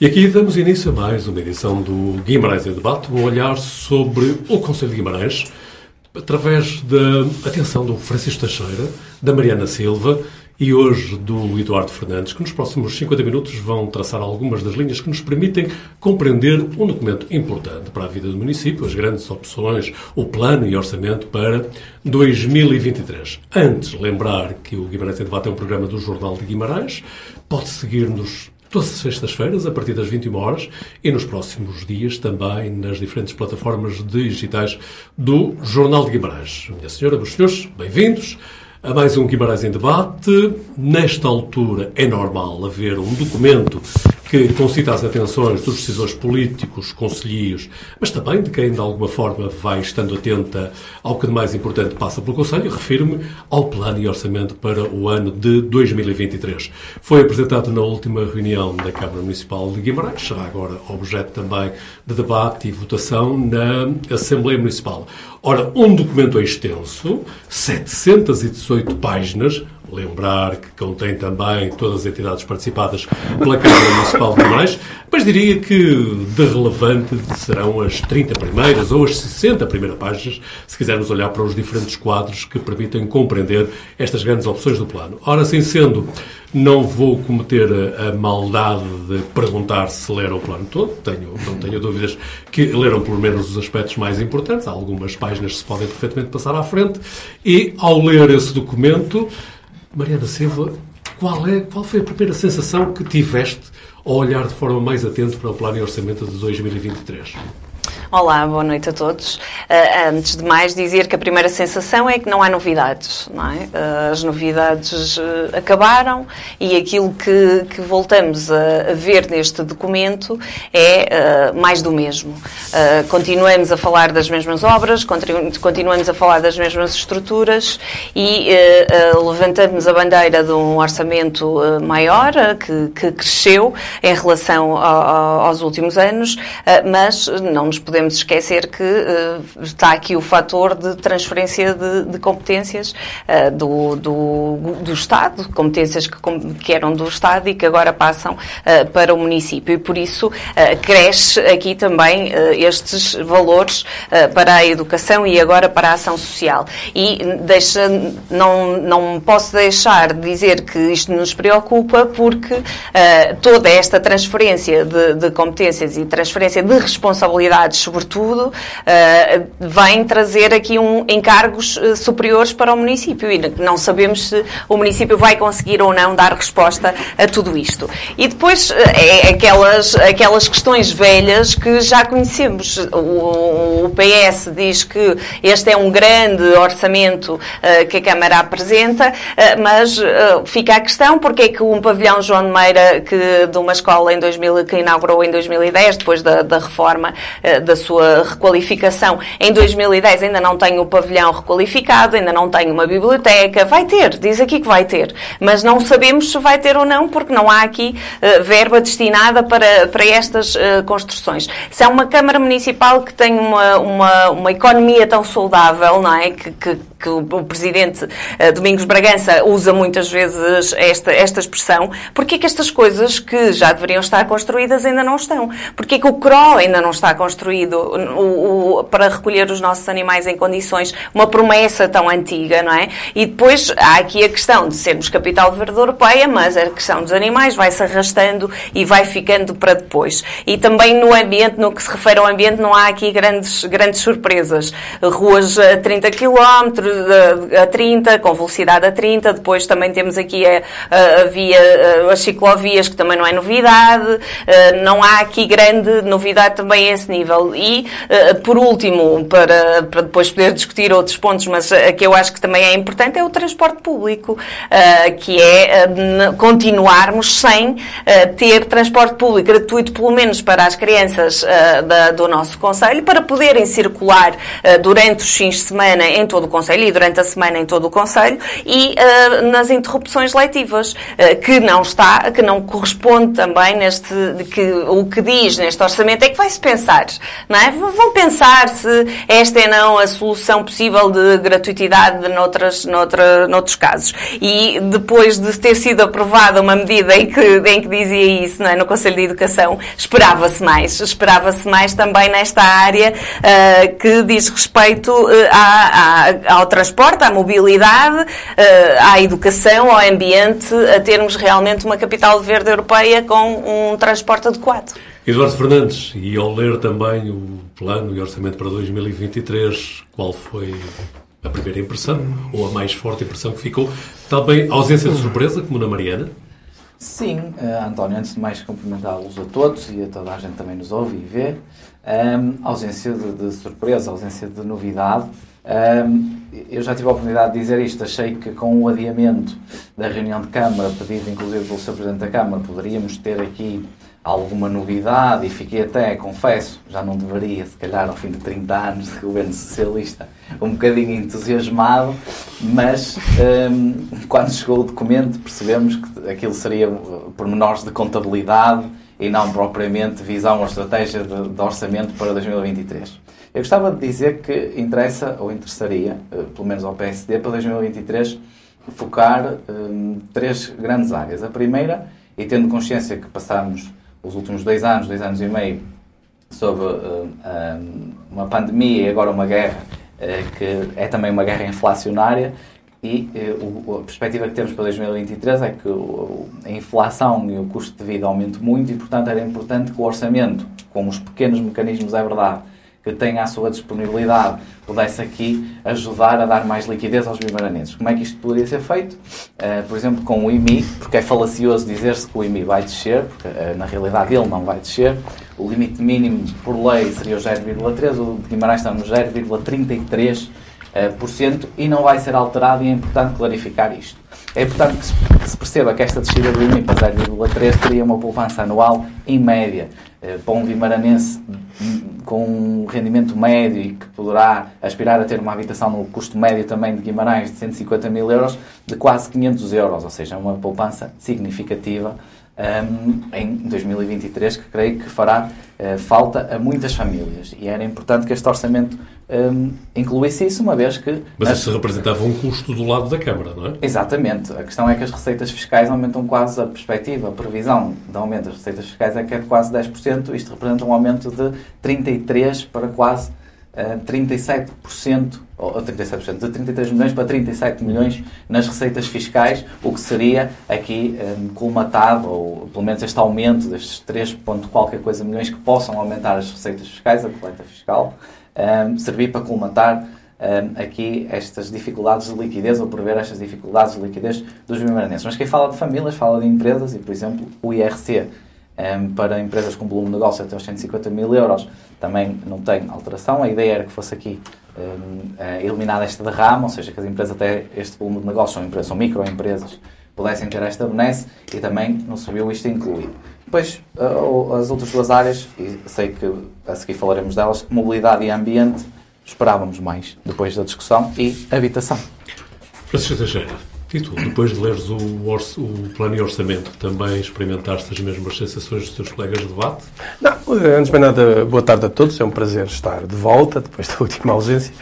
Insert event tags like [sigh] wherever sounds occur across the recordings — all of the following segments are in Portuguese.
E aqui damos início a mais uma edição do Guimarães em Debate, um olhar sobre o Conselho de Guimarães, através da atenção do Francisco Teixeira, da Mariana Silva e hoje do Eduardo Fernandes, que nos próximos 50 minutos vão traçar algumas das linhas que nos permitem compreender um documento importante para a vida do município, as grandes opções, o plano e orçamento para 2023. Antes, lembrar que o Guimarães em Debate é um programa do Jornal de Guimarães, pode seguir-nos todas as sextas-feiras, a partir das 21 horas, e nos próximos dias também nas diferentes plataformas digitais do Jornal de Guimarães. Minha senhora, meus senhores, bem-vindos a mais um Guimarães em Debate. Nesta altura é normal haver um documento que concita as atenções dos decisores políticos, conselheiros, mas também de quem de alguma forma vai estando atenta ao que de mais importante passa pelo Conselho. Refiro-me ao plano e orçamento para o ano de 2023. Foi apresentado na última reunião da Câmara Municipal de Guimarães, será agora objeto também de debate e votação na Assembleia Municipal. Ora, um documento extenso, 718 páginas, lembrar que contém também todas as entidades participadas pela Câmara Municipal de Guimarães, mas diria que de relevante serão as 30 primeiras ou as 60 primeiras páginas, se quisermos olhar para os diferentes quadros que permitem compreender estas grandes opções do plano. Ora, assim sendo, não vou cometer a, maldade de perguntar se leram o plano todo, tenho, não tenho dúvidas que leram pelo menos os aspectos mais importantes, algumas páginas se podem perfeitamente passar à frente, e ao ler esse documento, Mariana Silva, qual, é, qual foi a primeira sensação que tiveste ao olhar de forma mais atenta para o plano e orçamento de 2023? Olá, boa noite a todos. Uh, antes de mais, dizer que a primeira sensação é que não há novidades. Não é? uh, as novidades uh, acabaram e aquilo que, que voltamos a, a, ver neste documento é mais do mesmo. continuamos a falar das mesmas obras, continu continuamos a falar das mesmas estruturas e levantamos a bandeira de um orçamento maior, que, que, cresceu em relação ao, aos últimos anos, mas não nos podemos podemos esquecer que uh, está aqui o fator de transferência de, de competências uh, do, do, do, Estado, competências que, que, eram do Estado e que agora passam uh, para o município. E por isso cresce aqui também estes valores para a educação e agora para a ação social. E deixa, não, não posso deixar de dizer que isto nos preocupa porque toda esta transferência de, de competências e transferência de responsabilidades sobretudo, uh, vem trazer aqui um, encargos uh, superiores para o município e não sabemos se o município vai conseguir ou não dar resposta a tudo isto. E depois uh, é aquelas, aquelas questões velhas que já conhecemos. O, o PS diz que este é um grande orçamento que a Câmara apresenta, mas fica a questão porque é que um pavilhão João de Meira que de uma escola em 2000 que inaugurou em 2010 depois da, da reforma da sua requalificação. Em 2010 ainda não tem o pavilhão requalificado, ainda não tem uma biblioteca. Vai ter, diz aqui que vai ter. Mas não sabemos se vai ter ou não, porque não há aqui uh, verba destinada para, para estas uh, construções. Se é uma Câmara Municipal que tem uma, uma, uma economia tão saudável, não é? Que, que, que o, Presidente uh, Domingos Bragança usa muitas vezes esta, esta expressão, porque que estas coisas que já deveriam estar construídas ainda não estão? Porque que o CRO ainda não está construído? O, o, para recolher os nossos animais em condições, uma promessa tão antiga, não é? E depois há aqui a questão de sermos capital verde europeia, mas a questão dos animais vai-se arrastando e vai ficando para depois. E também no ambiente, no que se refere ao ambiente, não há aqui grandes, grandes surpresas. Ruas a 30 km, a 30, com velocidade a 30, depois também temos aqui a, a, a via, as ciclovias, que também não é novidade, não há aqui grande novidade também a esse nível. E, uh, por último, para, para depois poder discutir outros pontos, mas uh, que eu acho que também é importante, é o transporte público, uh, que é continuarmos sem ter transporte público gratuito, pelo menos para as crianças do nosso Conselho, para poderem circular durante os fins de semana em todo o Conselho e durante a semana em todo o Conselho e nas interrupções leitivas, que não está, que não corresponde também neste, que o que diz neste orçamento é que vai-se pensar não é? Vão pensar se esta é não a solução possível de gratuitidade noutras, noutra, noutros casos. E depois de ter sido aprovada uma medida em que, em que dizia isso não é? no Conselho de Educação, esperava-se mais. Esperava-se mais também nesta área uh, que diz respeito uh, à, à, ao transporte, à mobilidade, uh, à educação, ao ambiente, a termos realmente uma capital verde europeia com um transporte adequado. Eduardo Fernandes, e ao ler também o plano e orçamento para 2023, qual foi a primeira impressão, ou a mais forte impressão que ficou? Também ausência de surpresa, como na Mariana? Sim, uh, António, antes de mais cumprimentá-los a todos e a toda a gente também nos ouve e vê. Um, ausência de, de, surpresa, ausência de novidade. Um, eu já tive a oportunidade de dizer isto. Achei que com o adiamento da reunião de Câmara, pedido inclusive pelo Sr. Presidente da Câmara, poderíamos ter aqui alguma novidade e fiquei até, confesso, já não deveria, se calhar ao fim de 30 anos [laughs] de governo socialista, um bocadinho entusiasmado, mas um, quando chegou o documento percebemos que aquilo seria pormenores de contabilidade e não propriamente visão ou estratégia de, de orçamento para 2023. Eu gostava de dizer que interessa, ou interessaria, eh, pelo menos ao PSD, para 2023, focar um, três grandes áreas. A primeira, e tendo consciência que passamos os últimos dois anos, dois anos e meio, sobre uh, uh, uma pandemia e agora uma guerra, uh, que é também uma guerra inflacionária, e a perspectiva que temos para 2023 é que a inflação e o custo de vida aumentam muito e, portanto, era importante que o orçamento, com os pequenos mecanismos, é verdade, que tenha à sua disponibilidade pudesse aqui ajudar a dar mais liquidez aos bimaranenses. Como é que isto poderia ser feito? Uh, por exemplo, com o IMI, porque é falacioso dizer-se que o IMI vai descer, porque uh, na realidade ele não vai descer. O limite mínimo por lei seria o 0,3, o de Guimarães está no 0,33% uh, e não vai ser alterado e é importante clarificar isto. É importante que se, perceba que esta descida do IMI para 0,3 teria uma poupança anual em média para um vimaranense com um rendimento médio e que poderá aspirar a ter uma habitação no custo médio também de Guimarães de 150 mil euros, de quase 500 euros, ou seja, uma poupança significativa um, em 2023 que creio que fará uh, falta a muitas famílias. E era importante que este orçamento um, incluísse isso, uma vez que... Mas isso representava um custo do lado da Câmara, não é? Exatamente. A questão é que as receitas fiscais aumentam quase a perspectiva, a previsão de aumento das receitas fiscais é que é de quase 10%. Isto representa um aumento de 33% para quase 37%, ou 37%, de 33 milhões para 37 milhões nas receitas fiscais, o que seria aqui um, colmatado, ou pelo menos este aumento destes 3 ponto qualquer coisa milhões que possam aumentar as receitas fiscais, a coleta fiscal, um, servir para colmatar um, aqui estas dificuldades de liquidez, ou prever estas dificuldades de liquidez dos bimaranenses. Mas quem fala de famílias, fala de empresas, e por exemplo o IRC um, para empresas com volume de negócio até aos 150 mil euros também não tem alteração. A ideia era que fosse aqui um, eh, eliminada esta derrama, ou seja, que as empresas até este volume de negócio, são, empresas, são microempresas, pudessem ter esta benesse e também não subiu isto incluído. Depois, uh, as outras duas áreas, e sei que a seguir falaremos delas, mobilidade e ambiente, esperávamos mais depois da discussão, e habitação. Francisco Teixeira, tu, depois de leres o, o, plano e orçamento, também experimentaste as mesmas sensações dos teus colegas de debate? Não, antes de nada, boa tarde a todos. É um prazer estar de volta, depois da [laughs] última ausência.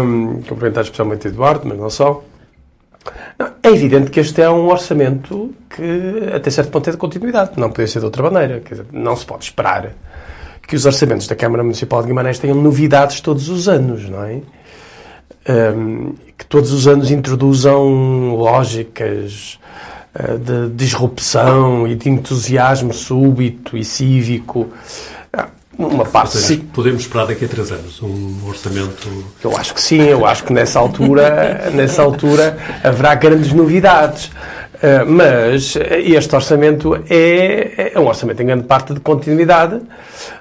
Um, cumprimentar especialmente Eduardo, mas não só. Não, é evidente que este é um orçamento que, até certo ponto, é de continuidade. Não podia ser de outra maneira. Quer dizer, não se pode esperar que os orçamentos da Câmara Municipal de Guimarães tenham novidades todos os anos, não é? Um, que todos os anos introduzam lógicas uh, de disrupção e de entusiasmo súbito e cívico. Ah, uma parte seja, Podemos esperar daqui a três anos um orçamento. Eu acho que sim, eu acho que nessa altura, nessa altura haverá grandes novidades. Uh, mas este orçamento é, é um orçamento em grande parte de continuidade,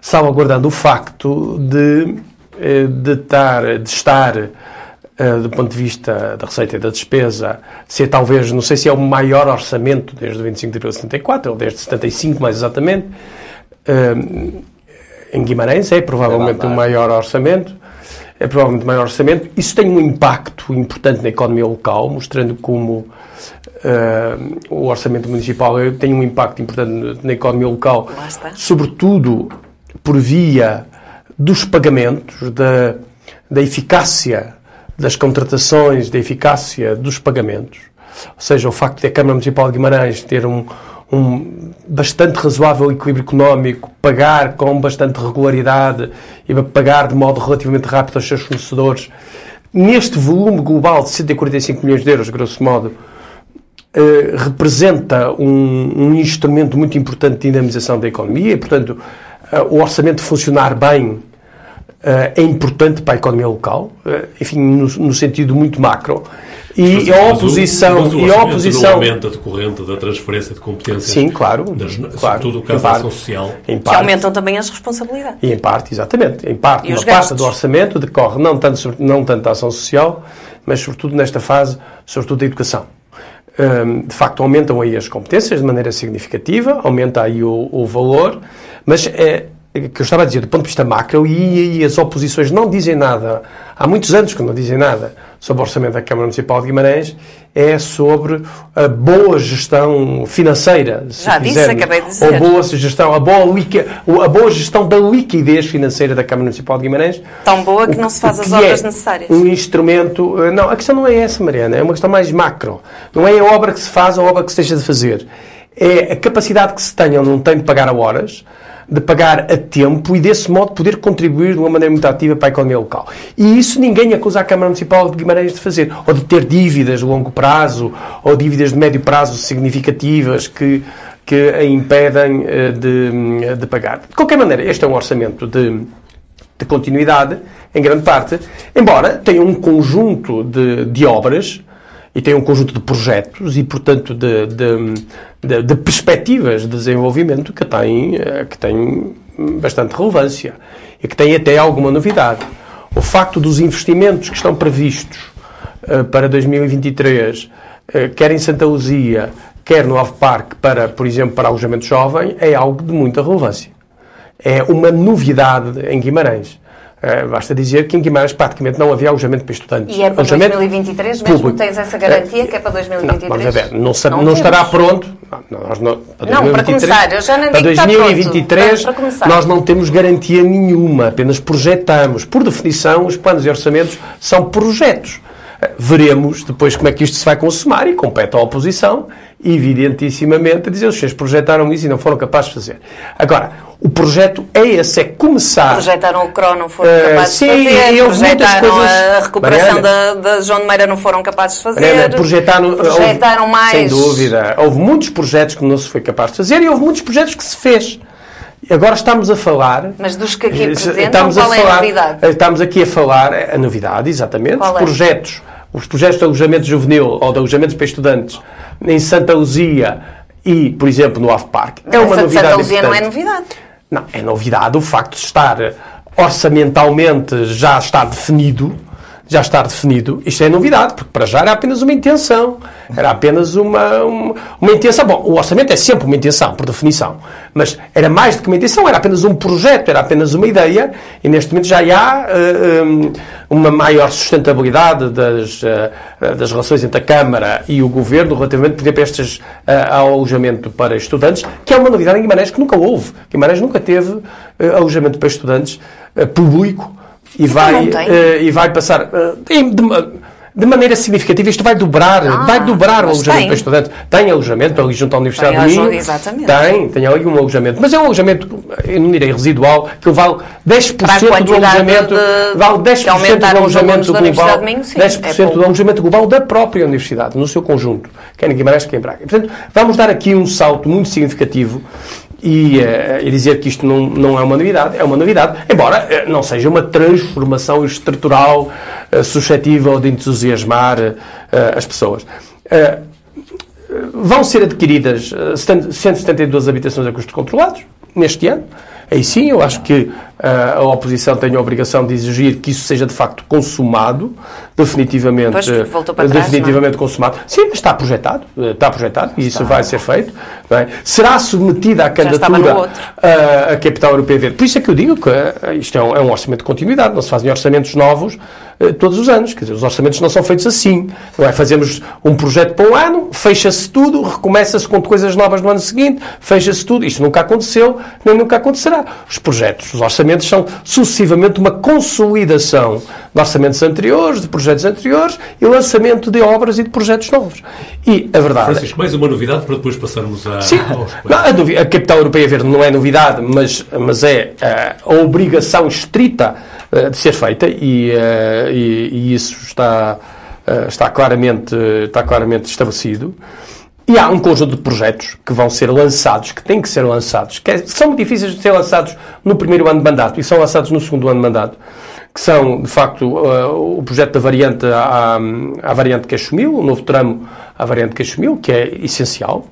salvaguardando o facto de, eh, de, tar, de estar do ponto de vista da receita e da despesa, ser talvez, não sei se é o maior orçamento desde o 25 de abril de 74, ou desde 75 mais exatamente, uh, em Guimarães, é provavelmente o maior orçamento, é provavelmente o maior orçamento. Isso tem um impacto importante na economia local, mostrando como uh, o orçamento municipal tem um impacto importante na economia local, sobretudo por via dos pagamentos, da, da eficácia das contratações, da eficácia dos pagamentos. Ou seja, o facto de a Câmara Municipal de Guimarães ter um, um bastante razoável equilíbrio económico, pagar com bastante regularidade e pagar de modo relativamente rápido aos seus fornecedores, neste volume global de 145 milhões de euros, grosso modo, eh, representa um, um, instrumento muito importante de dinamização da economia e, portanto, eh, o orçamento funcionar bem é importante para a economia local, enfim, no, no sentido muito macro. E a oposição. Mas o, mas o e a oposição. Aumenta decorrente da transferência de competências. Sim, claro. Das, claro sobretudo o caso da ação social. Em parte, que aumentam também as responsabilidades. E em parte, exatamente. Em parte, e uma parte do orçamento decorre não tanto, não tanto da ação social, mas sobretudo nesta fase, sobretudo da educação. Um, de facto, aumentam aí as competências de maneira significativa, aumenta aí o, o valor, mas é, que eu estava a dizer, do ponto de vista macro, e, e, as oposições não dizem nada, há muitos anos que não dizem nada sobre o orçamento da Câmara Municipal de Guimarães, é sobre a boa gestão financeira. Se Já disse, acabei de dizer. Ou boa gestão, a boa, a boa gestão da liquidez financeira da Câmara Municipal de Guimarães. Tão boa que não se faz as obras é necessárias. Um instrumento. Eh, não, a questão não é essa, Mariana, é uma questão mais macro. Não é a obra que se faz ou a obra que se deixa de fazer. É a capacidade que se tem ou não tem de pagar a horas de pagar a tempo e, desse modo, poder contribuir de uma maneira muito ativa para a economia local. E isso ninguém acusa a Câmara Municipal de Guimarães de fazer. Ou de ter dívidas de longo prazo, ou dívidas de médio prazo significativas que, que a impedem eh, de, de pagar. De qualquer maneira, este é um orçamento de, de continuidade, em grande parte, embora tenha um conjunto de, de obras e tem um conjunto de projetos e, portanto, de, de, de, de perspectivas de desenvolvimento que têm, eh, que têm bastante relevância e que têm até alguma novidade. O facto dos investimentos que estão previstos uh, para 2023, uh, quer em Santa Luzia, quer no Ave Parque, para, por exemplo, para alojamento jovem, é algo de muita relevância. É uma novidade em Guimarães. Uh, basta dizer que em Guimarães praticamente não havia alojamento para estudantes. E é para alojamento 2023 mesmo? Público. Tens essa garantia uh, que é para 2023? Não, vamos ver, não, não, não estará pronto. Não, nós não, para, não, para começar, eu já não para 2023 para, para nós não temos garantia nenhuma, apenas projetamos. Por definição, os planos e orçamentos são projetos. Veremos depois como é que isto se vai consumar e compete à oposição, evidentissimamente, a dizer os senhores projetaram isso e não foram capazes de fazer. Agora, o projeto é esse, é começar. Projetaram o CRO, não foram uh, capazes sim, de fazer. Projetaram coisas... a recuperação da, da, João de Meira, não foram capazes de fazer. Mariana, projetaram, projetaram houve, mais. Sem dúvida. Houve muitos projetos que não se foi capaz de fazer e houve muitos projetos que se fez. Agora estamos a falar. Mas dos que aqui apresentam, estamos qual a falar, é a novidade? Estamos aqui a falar, a novidade, exatamente, qual os é? projetos. Os projetos de alojamento juvenil ou de alojamento para estudantes em Santa Luzia e, por exemplo, no Off Park. É uma novidade. Santa Luzia não é novidade. Não, é novidade o facto de estar orçamentalmente já estar definido, já estar definido, isto é novidade, porque para já era apenas uma intenção, era apenas uma, uma, uma, intenção. Bom, o orçamento é sempre uma intenção, por definição, mas era mais do que uma intenção, era apenas um projeto, era apenas uma ideia, e neste momento já há uh, um, uma maior sustentabilidade das, uh, das relações entre a Câmara e o Governo relativamente, por exemplo, a estes, uh, ao alojamento para estudantes, que é uma novidade em Guimarães que nunca houve. Guimarães nunca teve alojamento para estudantes público e então vai, e vai passar. Em, de, de maneira significativa. Isto vai dobrar, ah, vai dobrar o alojamento tem. para estudantes. Tem alojamento ali junto à Universidade tem, do Minho. Exatamente. Tem, tem ali um alojamento. Mas é um alojamento, eu não direi residual, que vale 10% do alojamento, de, vale 10% do alojamento global, Minho, sim, 10% é do alojamento global da própria universidade, no seu conjunto, quer em Guimarães, quer em Braga. Portanto, vamos dar aqui um salto muito significativo e, uh, e, dizer que isto não, não é uma novidade, é uma novidade, embora uh, não seja uma transformação estrutural uh, suscetível de entusiasmar as pessoas. vão ser adquiridas 172 habitações a custos controlados neste ano. Aí sim, eu acho que a oposição tem a obrigação de exigir que isso seja de facto consumado, definitivamente, pois, trás, definitivamente consumado. Sim, mas está projetado, eh, está projetado e isso vai ser feito. É? Será submetida à candidatura a, a capital europeia verde. Por isso é que eu digo que isto é um, é um orçamento de continuidade, não se fazem orçamentos novos todos os anos. Quer dizer, os orçamentos não são feitos assim. Não é? Fazemos um projeto para um ano, fecha-se tudo, recomeça-se com coisas novas no ano seguinte, fecha-se tudo. Isto nunca aconteceu, nem nunca acontecerá. Os projetos, os orçamentos orçamentos são sucessivamente uma consolidação de orçamentos anteriores, de projetos anteriores e lançamento de obras e de projetos novos. E a verdade. Francisco, mais uma novidade para depois passarmos a, Sim, a, a Capital Europeia Verde não é novidade, mas, mas é eh, a obrigação estrita eh, de ser feita e, eh, e- e isso está, eh, está, claramente, está claramente estabelecido. E há um conjunto de projetos que vão ser lançados, que têm que ser lançados, que é- são difíceis de ser lançados no primeiro ano de mandato e são lançados no segundo ano de mandato, que são, de facto, eh, o projeto da variante à variante Caxomil, o novo tramo à variante Caxomil, que é essencial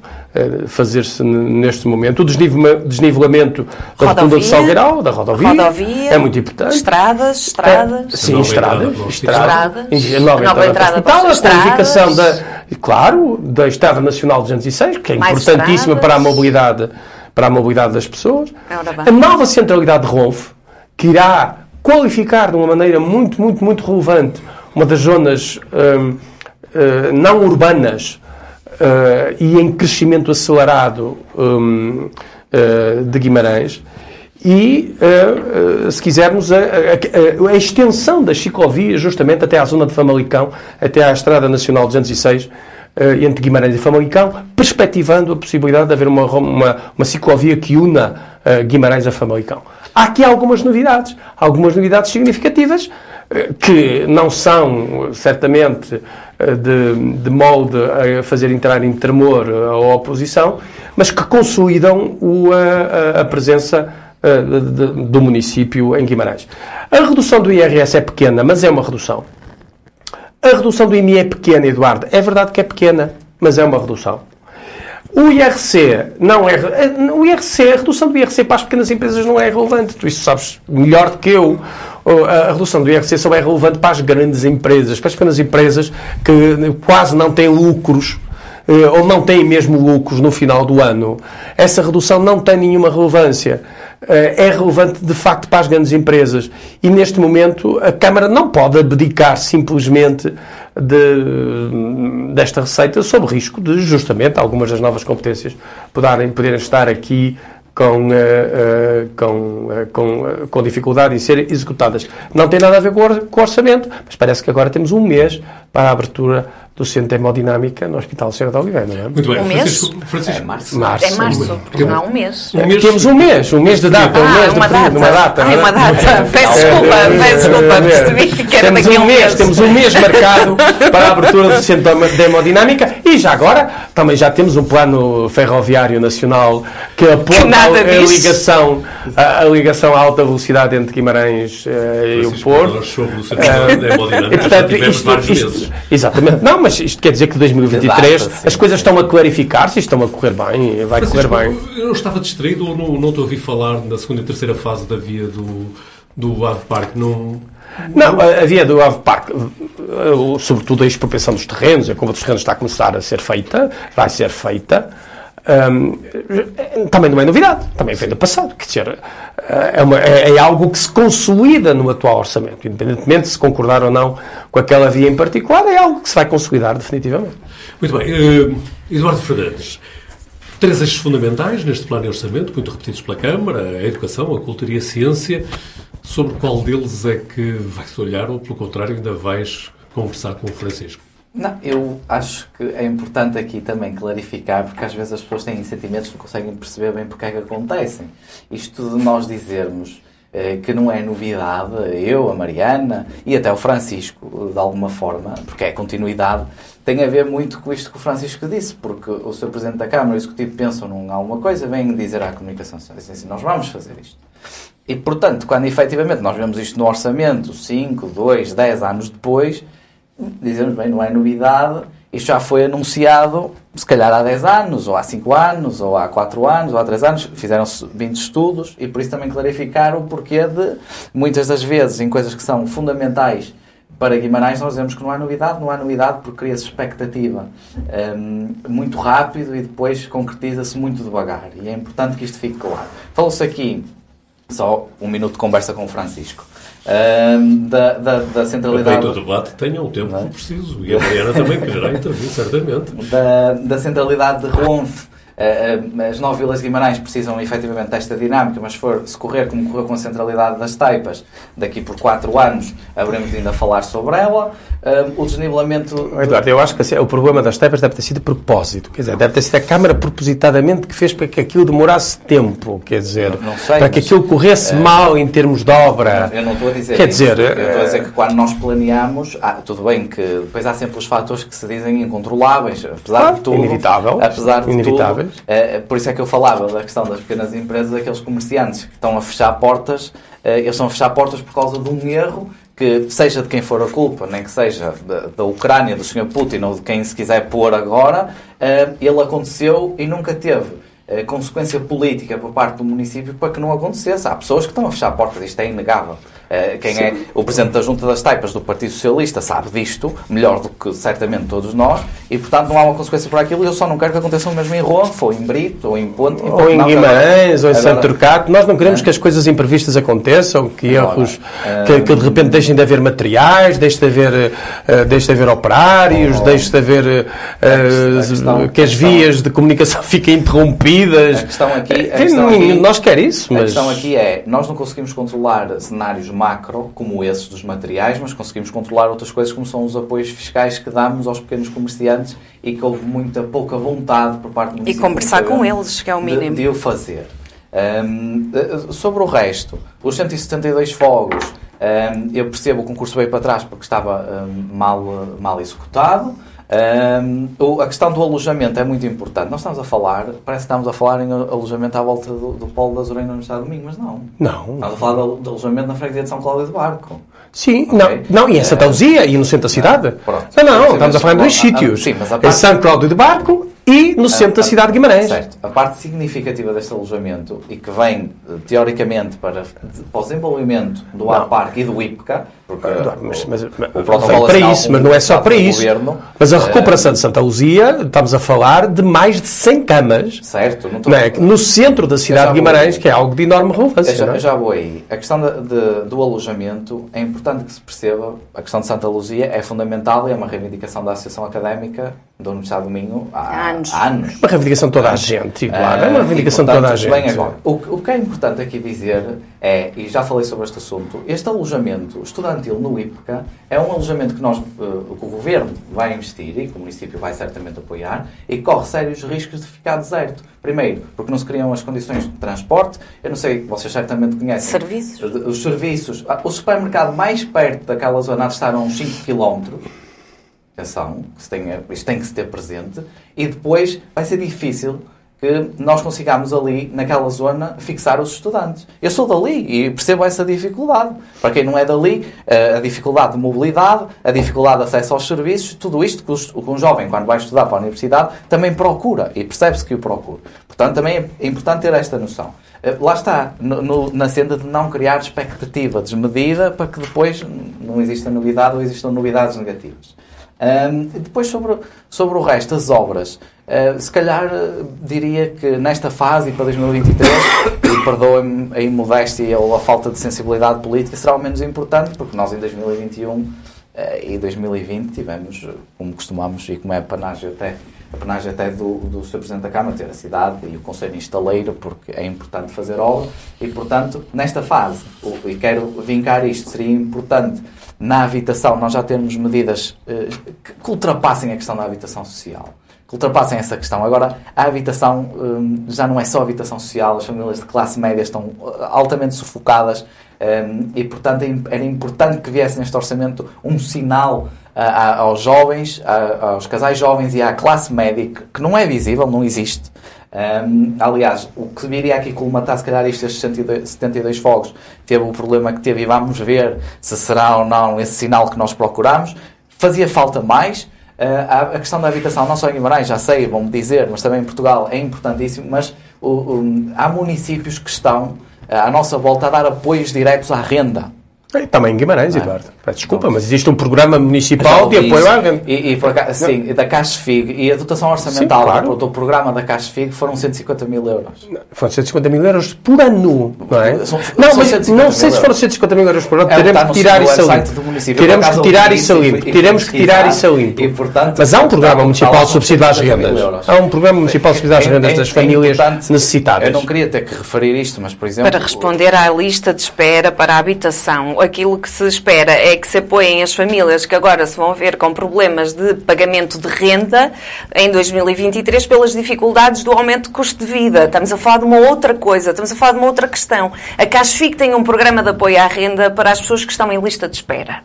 fazer-se n- neste momento. O desnivela- desnivelamento da rotunda de. Salgueiral, da rodovia, Rodovia, é muito importante. Estradas, estradas. É, sim, estradas, Estradas. a nova, nova entrada, entrada para hospital, a qualificação da, claro, da Estrada Nacional 206, que é Mais importantíssima estradas. para a mobilidade, para a mobilidade das pessoas. Bem. A nova centralidade de Ronf, que irá qualificar de uma maneira muito, muito, muito relevante uma das zonas hum, eh, não urbanas eh, e em crescimento acelerado hum, eh, de Guimarães. E, eh, se quisermos, a, a- a- extensão das ciclovias, justamente até à zona de Famalicão, até à Estrada Nacional 206, eh, entre Guimarães e Famalicão, perspectivando a possibilidade de haver uma, uma, uma ciclovia que una eh, Guimarães a Famalicão. Há aqui algumas novidades, algumas novidades significativas, eh, que não são, certamente, de, de molde a fazer entrar em tremor eh, a oposição, mas que consolidam o, a, a- a presença eh, de- do município em Guimarães. A redução do IRS é pequena, mas é uma redução. A redução do IMI é pequena, Eduardo. É verdade que é pequena, mas é uma redução. O IRC não é. O IRC, a redução do IRC para as pequenas empresas não é relevante. Tu isso sabes melhor do que eu. A redução do IRC só é relevante para as grandes empresas, para as pequenas empresas que quase não têm lucros eh, ou não têm mesmo lucros no final do ano. Essa redução não tem nenhuma relevância. Eh, É relevante de facto para as grandes empresas. E neste momento a Câmara não pode abdicar simplesmente de- desta receita sob risco de justamente algumas das novas competências poderem, poderem estar aqui com, eh, eh, com, eh, com, com dificuldade em serem executadas. Não tem nada a ver com o or- com o orçamento, mas parece que agora temos um mês para a abertura do Centro de Hemodinâmica no Hospital Serra de Oliveira, não é? Muito bem, Um mês? Francisco. Francisco É março. Março. É março, porque não há um mês. Um mês- Temos um mês, um mês de data, um Ah, mês de uma período, data. uma data. Ai, é? uma data. [laughs] Peço desculpa, peço desculpa, percebi que era temos daqui a um um mês, mês. temos um mês marcado [laughs] para a abertura do Centro de Hemodinâmica e já agora também já temos um plano ferroviário nacional que aponta nada a, ligação a, a ligação à alta velocidade entre Guimarães eh, e o Porto. da hemodinâmica E, portanto, isto- vários isto- meses. Exatamente. Não, mas isto quer dizer que 2023 Data, sim. as coisas estão a clarificar-se e estão a correr bem, vai correr bem. eu estava distraído ou não, não te ouvi falar na segunda e terceira fase da via do, do Ave Parque? Não, Não, a a via do Ave Parque, eh, sobretudo a expropriação dos terrenos, a compra dos terrenos está a começar a ser feita, vai ser feita. Hum, também não é novidade, também vem do passado. Quer dizer, eh, é, uma- é- é algo que se consolida no atual orçamento, independentemente de se concordar ou não com aquela via em particular, é algo que se vai consolidar definitivamente. Muito bem. eh, Eduardo Fernandes, três eixos fundamentais neste plano de orçamento, muito repetidos pela Câmara, a educação, a cultura e a ciência. Sobre qual deles é que vais olhar ou, pelo contrário, ainda vais conversar com o Francisco? Não, eu acho que é importante aqui também clarificar, porque às vezes as pessoas têm sentimentos que não conseguem perceber bem porque é que acontecem. Isto de nós dizermos eh, que não é novidade, eu, a Mariana e até o Francisco, de alguma forma, porque é continuidade, tem a ver muito com isto que o Francisco disse, porque o Sr. Presidente da Câmara e o Executivo pensam em alguma coisa, vêm dizer à comunicação social, assim, nós vamos fazer isto. E, portanto, quando efetivamente nós vemos isto no orçamento, 5, 2, 10 anos depois, dizemos, bem, não é novidade, isto já foi anunciado, se calhar há 10 anos, ou há 5 anos, ou há 4 anos, ou há 3 anos, fizeram-se 20 estudos, e por isso também clarificar o porquê de, muitas das vezes, em coisas que são fundamentais para Guimarães, nós dizemos que não há novidade, não há novidade porque cria-se expectativa hum, muito rápido e depois concretiza-se muito devagar. E é importante que isto fique claro. Falou-se aqui, só um minuto de conversa com o Francisco, da, da, da centralidade o debate tenha o tempo é? preciso. E a Mariana também quererá intervir, certamente. da, da centralidade de Ronf uh, as nove vilas de Guimarães precisam efetivamente desta dinâmica, mas se, for, se correr como correu com a centralidade das taipas, daqui por quatro anos haveremos ainda a falar sobre ela. Uh, o desnivelamento. Eduardo, eu acho que assim, o problema das taipas deve ter sido de propósito. Quer dizer, deve ter sido a Câmara propositadamente que fez para que aquilo demorasse tempo. Quer dizer, não, não sei, para que aquilo corresse mal em termos de obra. Eu não estou a dizer Quer isso. dizer, eu estou a dizer que quando nós planeamos, ah, tudo bem que depois há sempre os fatores que se dizem incontroláveis, apesar Claro, de tudo. inevitável. Apesar de Inevitáveis. tudo. eh, por isso é que eu falava da questão das pequenas empresas, aqueles comerciantes que estão a fechar portas, eh, eles estão a fechar portas por causa de um erro que, seja de quem for a culpa, nem que seja da, Ucrânia, do Sr. Putin ou de quem se quiser pôr agora, eh, ele aconteceu e nunca teve eh, consequência política por parte do município para que não acontecesse. Há pessoas que estão a fechar portas, isto é inegável. Eh, Quem é o Presidente da Junta das Taipas do Partido Socialista sabe disto, melhor do que certamente todos nós, e portanto não há uma consequência para aquilo. Eu só não quero que aconteça o mesmo em Ronfo, ou em Brito, ou em Ponte. Ou em Guimarães, ou em Santo Turcato. Nós não queremos que as coisas imprevistas aconteçam, que Agora, erros, que, que de repente deixem de haver materiais, deixe de haver, deixe de haver operários, Oh. deixe de haver eh, A questão- que as a questão- vias de comunicação [laughs] fiquem interrompidas. A questão aqui- a questão aqui- nós quer isso, A mas questão aqui é, nós não conseguimos controlar cenários macro, como esses dos materiais, mas conseguimos controlar outras coisas, como são os apoios fiscais que damos aos pequenos comerciantes e que houve muita pouca vontade por parte do E conversar com eles, que é o de- mínimo. De, o fazer. Hum, eh, sobre o resto, os 172 fogos, hum, eu percebo o concurso veio para trás porque estava hum, mal, mal executado. O- a questão do alojamento é muito importante. Nós estamos a falar, parece que estamos a falar em alojamento à volta do, do Polo da Zorena no Estado de Domingo, mas não. não. Estamos a falar de, de alojamento na freguesia de São Cláudio de Barco. Sim, Ok. não, não, e em Santa Luzia e no centro da cidade. Pronto. Não, não, estamos a falar em dois ah, sítios. sim, mas a Em parte- São Cláudio de Barco e no centro da A- a- cidade de Guimarães. Certo. A parte significativa deste alojamento e que vem, teoricamente, para, para o desenvolvimento do Não. APARC e do IPCA, porque mas, mas, mas, o protocolo para isso, mas não é só o para isso. Governo, Mas a eh, recuperação de Santa Luzia, estamos a falar de mais de 100 camas Certo, não é? no centro da Eu cidade de Guimarães, que é algo de enorme Eu relevância. já, não é? eu já vou aí. A questão de- de- do alojamento é importante que se perceba. A questão de Santa Luzia é fundamental e é uma reivindicação da Associação Académica da Universidade do Minho há, Há anos. há anos. Uma reivindicação de toda a gente, Eduardo. É uma Ah, reivindicação de toda a gente. bem agora, o, que- o que é importante aqui dizer é, e já falei sobre este assunto, este alojamento estudantil no IPCA é um alojamento que, nós, eh, que o Governo vai investir e que o município vai certamente apoiar e corre sérios riscos de ficar deserto. Primeiro, porque não se criam as condições de transporte. Eu não sei, vocês certamente conhecem. Serviços. de- Os serviços. Ah, O supermercado mais perto daquela zona há de estar a uns 5 km. Que se tenha, isto tem que se ter presente. E depois vai ser difícil que nós consigamos ali, naquela zona, fixar os estudantes. Eu sou dali e percebo essa dificuldade. Para quem não é dali, eh, a dificuldade de mobilidade, a dificuldade de acesso aos serviços, tudo isto que um jovem, quando vai estudar para a universidade, também procura e percebe-se que o procura. Portanto, também é importante ter esta noção. Eh, Lá está, no- no- na senda de não criar expectativa desmedida para que depois não exista novidade ou existam novidades negativas. Ahm, depois, sobre, sobre o resto, as obras. Ah, se calhar ah, diria que nesta fase e para 2023, e perdoem-me a imodéstia ou a falta de sensibilidade política, será o menos importante, porque nós em 2021 ah, e 2020 tivemos, ah, como costumamos e como é a panagem até, a panagem até do, do Sr. Presidente da Câmara, ter a cidade e o Conselho Instaleiro, porque é importante fazer obra, e portanto, nesta fase, e quero vincar isto, seria importante na habitação nós já termos medidas eh, que ultrapassem a questão da habitação social. Que ultrapassem essa questão. Agora, a habitação hum, já não é só habitação social, as famílias de classe média estão eh, altamente sufocadas hum, e, portanto, é era importante que viesse neste orçamento um sinal a- aos jovens, aos casais jovens e à classe média, que não é visível, não existe. Hum, aliás, o que viria aqui colmatar, se calhar, estes 72, 72 fogos, teve o problema que teve, e vamos ver se será ou não esse sinal que nós procuramos. Fazia falta mais. Uh, a, questão da habitação, não só em Guimarães, já sei, vão-me dizer, mas também em Portugal é importantíssimo, mas o- o- há municípios que estão uh, à nossa volta a dar apoios diretos à renda. É, também em Guimarães, Eduardo. Peço desculpa, mas existe um programa municipal de apoio à renda. E, e por acaso, sim, da Caixa FIG e a dotação orçamental Sim, claro. do, do programa da Caixa FIG foram 150 mil euros. Foram 150 mil euros por ano, não é? São- não, são mas 150 não sei se foram 150 mil euros por ano. É Teremos que tirar isso a limpo. do município. Teremos que tirar isso a limpo. Teremos que tirar isso a limpo. Mas há um programa municipal de subsídio às 150 mil rendas. Há um programa municipal de subsídio às É- rendas é- das é famílias necessitadas. Eu não queria ter que referir isto, mas, por exemplo... Para responder à lista de espera para a habitação, aquilo que se espera é que se apoiem as famílias que agora se vão ver com problemas de pagamento de renda em 2023 pelas dificuldades do aumento de custo de vida. Estamos a falar de uma outra coisa, estamos a falar de uma outra questão. A CASFIC tem um programa de apoio à renda para as pessoas que estão em lista de espera,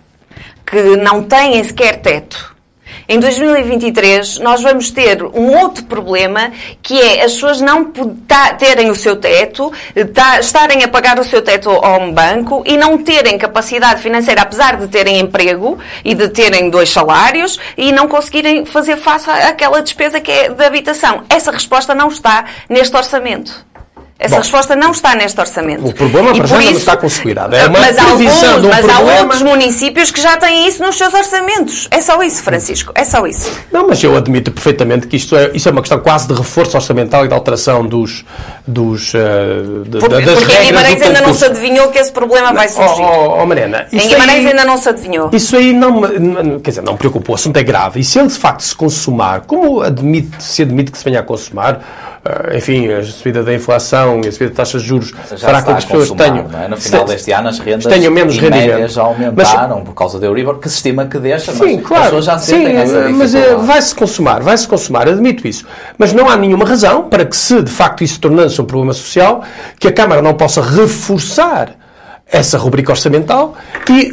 que não têm sequer teto. Em 2023, nós vamos ter um outro problema, que é as pessoas não ta- terem o seu teto, ta- estarem a pagar o seu teto a um banco e não terem capacidade financeira, apesar de terem emprego e de terem dois salários, e não conseguirem fazer face àquela despesa que é da habitação. Essa resposta não está neste orçamento. Essa Bom, resposta não está neste orçamento. o problema, para já, por não isso- está consolidado. É uma mas há alguns- um mas há problema- outros municípios que já têm isso nos seus orçamentos. É só isso, Francisco. É só isso. Não, mas eu admito perfeitamente que isto é, isso é uma questão quase de reforço orçamental e de alteração dos, dos, eh, de- Por- das porque regras em Guimarães ainda não se adivinhou que esse problema vai Oh, surgir. oh, oh, Mariana, em isso Guimarães aí- ainda não se adivinhou. Isso aí não, quer dizer, não me preocupa, o assunto é grave. E se ele de facto se consumar, como admite, se admite que se venha a consumar, eh, enfim, a subida da inflação e a subida da taxa de juros fará com que as pessoas tenham. é? No final se- deste ano as rendas tenham menos rendimento. já aumentaram por causa da Euribor, que se estima que deixa, mas Sim, as claro. pessoas já Sim, sentem essa mas eh, dificuldade. vai-se consumar, vai-se consumar, admito isso. Mas não há nenhuma razão para que, se de facto isso tornando-se um problema social, que a Câmara não possa reforçar essa rubrica orçamental e,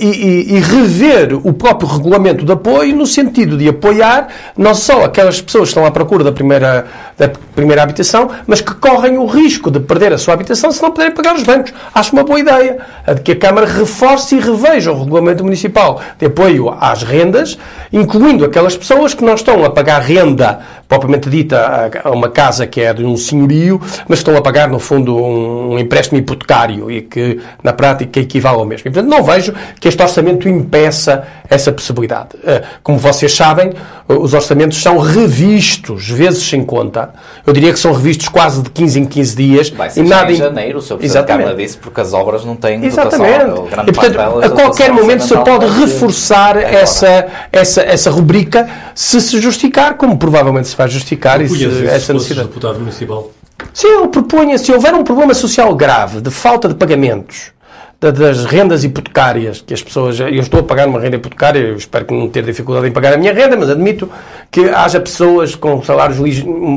e- e rever o próprio regulamento de apoio no sentido de apoiar não só aquelas pessoas que estão à procura da primeira, da primeira habitação, mas que correm o risco de perder a sua habitação se não puderem pagar os bancos. Acho uma boa ideia a de que a Câmara reforce e reveja o regulamento municipal de apoio às rendas, incluindo aquelas pessoas que não estão a pagar renda propriamente dita a- uma casa que é de um senhorio, mas estão a pagar, no fundo, um, empréstimo hipotecário e que, na prática, equivale ao mesmo. E, portanto, não vejo que este orçamento impeça essa possibilidade. Eh, Como vocês sabem, os orçamentos são revistos, vezes sem conta. Eu diria que são revistos quase de 15 em 15 dias. Vai e ser nada já em janeiro, o Sr. Presidente. Câmara disse, porque as obras não têm Exatamente. dotação. grande E, portanto, a qualquer momento se orçamental pode reforçar essa, essa, essa rubrica se se justificar, como provavelmente se vai justificar essa necessidade. deputado municipal. Sim, ele propunha, se houver um problema social grave de falta de pagamentos da- das rendas hipotecárias, que as pessoas. Eu estou a pagar uma renda hipotecária, eu espero que não ter dificuldade em pagar a minha renda, mas admito que haja pessoas com salários.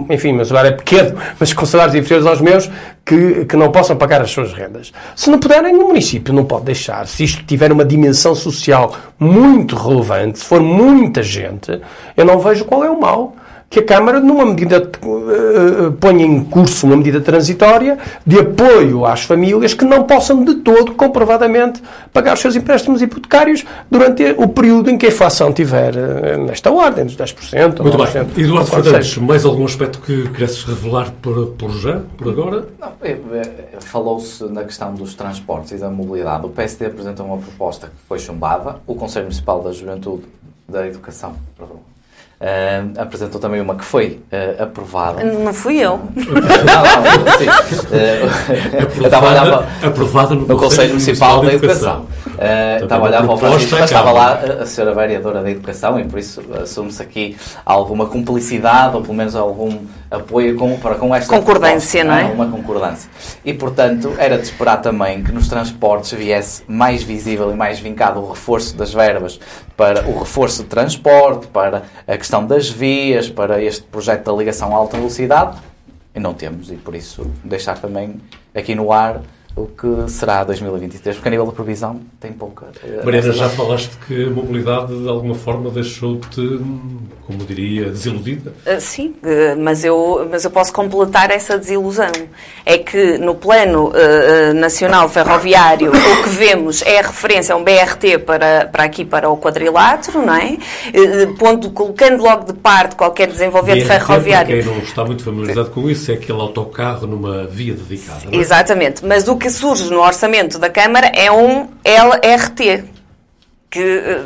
Enfim, meu salário é pequeno, [laughs] mas com salários inferiores aos meus, que, que não possam pagar as suas rendas. Se não puderem, o município não pode deixar. Se isto tiver uma dimensão social muito relevante, se for muita gente, eu não vejo qual é o mal que a Câmara, numa medida, eh, ponha em curso uma medida transitória de apoio às famílias que não possam de todo, comprovadamente, pagar os seus empréstimos hipotecários durante o período em que a inflação estiver eh, nesta ordem, dos 10%. ou Muito 9%, bem. Eduardo Fernandes, mais algum aspecto que queresses revelar por, por já, por agora? Não, é, é, Falou-se na questão dos transportes e da mobilidade. O PSD apresentou uma proposta que foi chumbada. O Conselho Municipal da Juventude, da Educação, perdão, eh, apresentou também uma que foi eh, aprovada. Não fui eu. Não, não, sim. Eh, [laughs] eu estava a olhar para- aprovada no, no Conselho Municipal da Educação. Eh, Portanto, estava a é uma olhar para o proposta Francisco, à mas estava lá a, a senhora vereadora da Educação e por isso assume-se aqui alguma cumplicidade ou pelo menos algum apoio com, para com esta Concordância, proposta, não é? Uma concordância. E portanto era de esperar também que nos transportes viesse mais visível e mais vincado o reforço das verbas para o reforço de transporte, para a questão das vias, para este projeto da ligação a alta velocidade. E não temos, e por isso deixar também aqui no ar o que será 2023, porque a nível de previsão tem pouca. eh, Mariana, já falaste que a mobilidade de alguma forma deixou-te, como diria, desiludida? Uh, Sim, uh, mas eu, mas eu posso completar essa desilusão. É que no plano uh, nacional ferroviário o que vemos é a referência a um BRT para, para aqui, para o quadrilátero, não é? Ponto, colocando logo de parte qualquer desenvolvimento BRT, ferroviário. Para quem não está muito familiarizado com isso, é aquele autocarro numa via dedicada. não é? Exatamente, mas o que surge no orçamento da Câmara é um LRT, que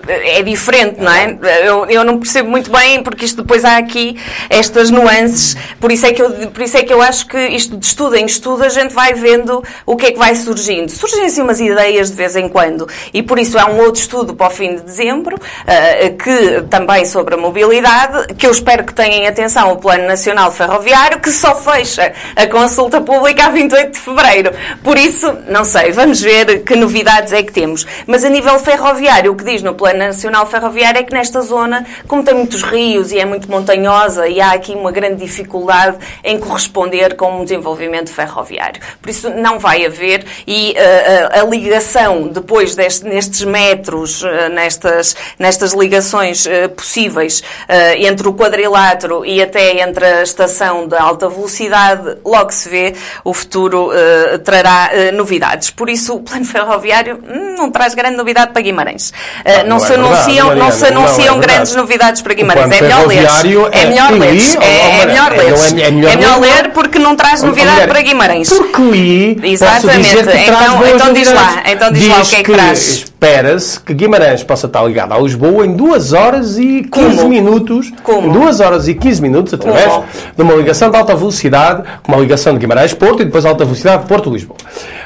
eh, é diferente, não é? Eu, eu não percebo muito bem, porque isto depois há aqui estas nuances, por isso, é que eu, por isso é que eu acho que isto de estudo em estudo a gente vai vendo o que é que vai surgindo. Surgem assim umas ideias de vez em quando, e por isso há um outro estudo para o fim de dezembro, uh, que também sobre a mobilidade, que eu espero que tenham atenção o Plano Nacional Ferroviário, que só fecha a consulta pública a 28 de fevereiro. Por isso, não sei, vamos ver que novidades é que temos. Mas a nível ferroviário, o que diz no Plano Nacional Ferroviário é que nesta zona, como tem muitos rios e é muito montanhosa, e há aqui uma grande dificuldade em corresponder com um desenvolvimento ferroviário. Por isso não vai haver e uh, a ligação depois deste, nestes metros, uh, nestas, nestas ligações uh, possíveis entre o quadrilátero e até entre a estação de alta velocidade, logo se vê, o futuro trará novidades. Por isso o plano ferroviário hum, não traz grande novidade para Guimarães. Uh, não, não, se é anunciam, verdade, não se anunciam não é grandes novidades para Guimarães. É melhor ler. É melhor ler. É, melhor ler. É melhor ler porque não traz novidade para Guimarães. Porque li. Exatamente. Então, então diz lá. Então diz, lá o que é que, que traz. Espera-se que Guimarães possa estar ligado a Lisboa em 2 horas e 15 Como? minutos. Como? Em 2 horas e 15 minutos, através Como? de uma ligação de alta velocidade, com uma ligação de Guimarães-Porto e depois alta velocidade Porto-Lisboa.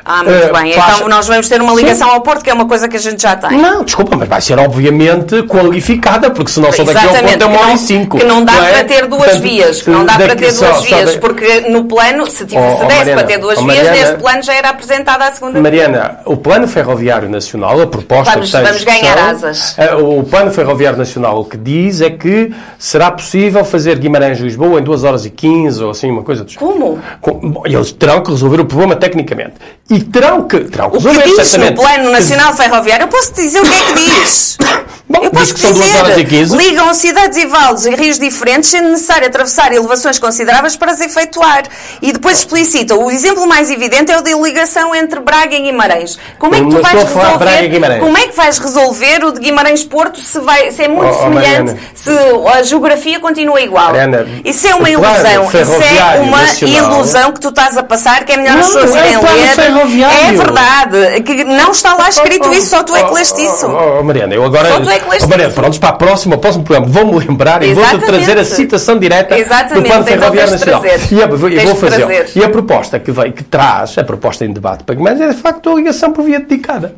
Ah, muito uh, bem. Faz... Então nós vamos ter uma ligação Sim. ao Porto, que é uma coisa que a gente já tem. Não, desculpa, mas vai ser obviamente qualificada, porque se não só daqui ao Porto é uma hora e cinco. Que não dá não é? para ter duas Portanto, vias. Que não dá para ter duas só, vias, porque no plano, se, tivesse oh, oh, Mariana, para ter duas oh, Mariana, vias, neste plano já era apresentada a segunda Mariana, o plano ferroviário nacional, a proposta vamos, que vamos ganhar asas. Eh, o plano ferroviário nacional o que diz é que será possível fazer Guimarães-Lisboa em 2 horas e 15 ou assim, uma coisa do Como? Com, eles terão que resolver o problema tecnicamente. E terão que terão que resolver. O que diz no Plano Nacional Ferroviário, eu posso dizer o que é que diz. [coughs] Bom, eu posso dizer, duas horas e 15. ligam cidades e vales em rios diferentes, sendo necessário atravessar elevações consideráveis para se efetuar. E depois explicita, o exemplo mais evidente é o da ligação entre Braga e Guimarães. Como é que tu vais resolver, como é que vais resolver o de Guimarães-Porto se, vai, se é muito oh, oh semelhante, oh, se a geografia continua igual? Mariana, isso é uma ilusão. Isso é uma nacional. ilusão que tu estás a passar, que é melhor as pessoas irem ler. É verdade. Que não está lá escrito isso, só tu é que leste isso. Oh, Mariana, eu agora é que leste oh, Mariana, prontos para a próxima, o próximo programa, vou-me lembrar e vou-te trazer a citação direta Exatamente. do Plano Ferroviário Nacional. E a, vou fazer. E a proposta que, veio, que traz, a proposta em debate para Guimarães, é de facto a ligação por via dedicada.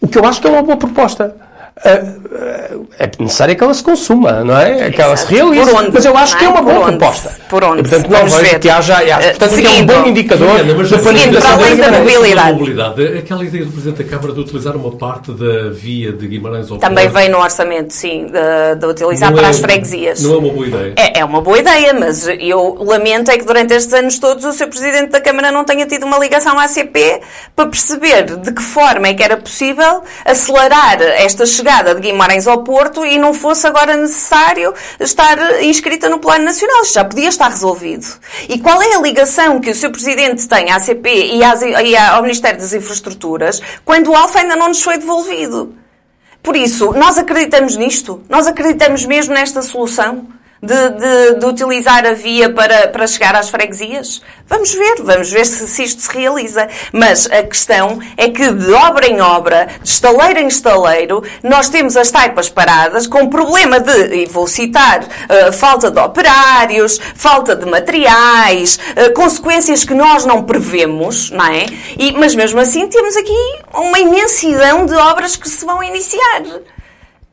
O que eu acho que é uma boa proposta. Uh, é necessário que ela se consuma, não é? Que ela se realize. Onde, mas eu acho que é uma boa proposta. Por onde? E, portanto, não vejo que haja. Acho, portanto, seguindo, é um bom indicador Sim, mas, da planificação além da mobilidade. mobilidade. Aquela ideia do Presidente da Câmara de utilizar uma parte da via de Guimarães ao Também vem no orçamento, sim, de, de utilizar não para é, as freguesias. Não é uma boa ideia. É, é uma boa ideia, mas eu lamento é que durante estes anos todos o Sr. Presidente da Câmara não tenha tido uma ligação à ACP para perceber de que forma é que era possível acelerar esta chegada de Guimarães ao Porto e não fosse agora necessário estar inscrita no Plano Nacional. Isto já podia estar resolvido. E qual é a ligação que o Sr. Presidente tem à ACP e, às, e ao Ministério das Infraestruturas quando o Alfa ainda não nos foi devolvido? Por isso, nós acreditamos nisto? Nós acreditamos mesmo nesta solução? De, de, de, utilizar a via para, para chegar às freguesias? Vamos ver, vamos ver se, se, isto se realiza. Mas a questão é que de obra em obra, de estaleiro em estaleiro, nós temos as taipas paradas com problema de, e vou citar, uh, falta de operários, falta de materiais, uh, consequências que nós não prevemos, não é? E, mas mesmo assim temos aqui uma imensidão de obras que se vão iniciar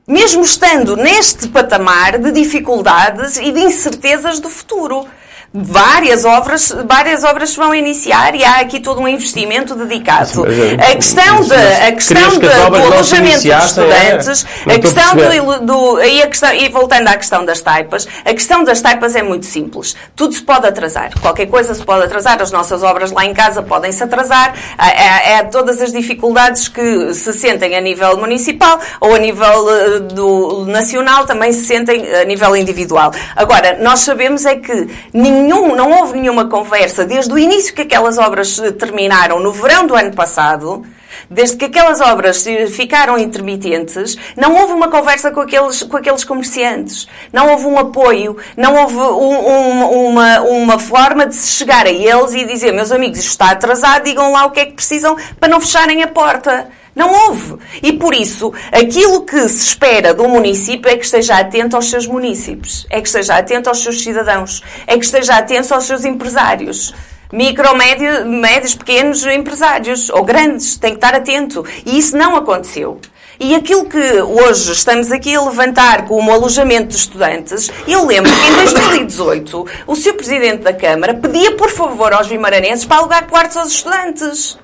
mesmo estando neste patamar de dificuldades e de incertezas do futuro várias obras, várias obras se vão iniciar e há aqui todo um investimento dedicado. A questão, de, a questão de, do alojamento de é? estudantes, é, a questão do, do, e, a questão, e voltando à questão das taipas, a questão das taipas é muito simples. Tudo se pode atrasar. Qualquer coisa se pode atrasar. As nossas obras lá em casa podem se atrasar. É, todas as dificuldades que se sentem a nível municipal ou a nível eh, do nacional também se sentem a nível individual. Agora, nós sabemos é que nenhum nenhum, não houve nenhuma conversa desde o início que aquelas obras terminaram no verão do ano passado Desde que aquelas obras ficaram intermitentes, não houve uma conversa com aqueles, com aqueles comerciantes. Não houve um apoio, não houve um, um, uma, uma forma de se chegar a eles e dizer, meus amigos, isto está atrasado, digam lá o que é que precisam para não fecharem a porta. Não houve. E por isso, aquilo que se espera do município é que esteja atento aos seus municípios, é que esteja atento aos seus cidadãos, é que esteja atento aos seus empresários. Micro, médio, médios, pequenos empresários, ou grandes, tem que estar atento. E isso não aconteceu. E aquilo que hoje estamos aqui a levantar como alojamento de estudantes, eu lembro que em 2018 o Sr. Presidente da Câmara pedia por favor aos vimaranenses para alugar quartos aos estudantes.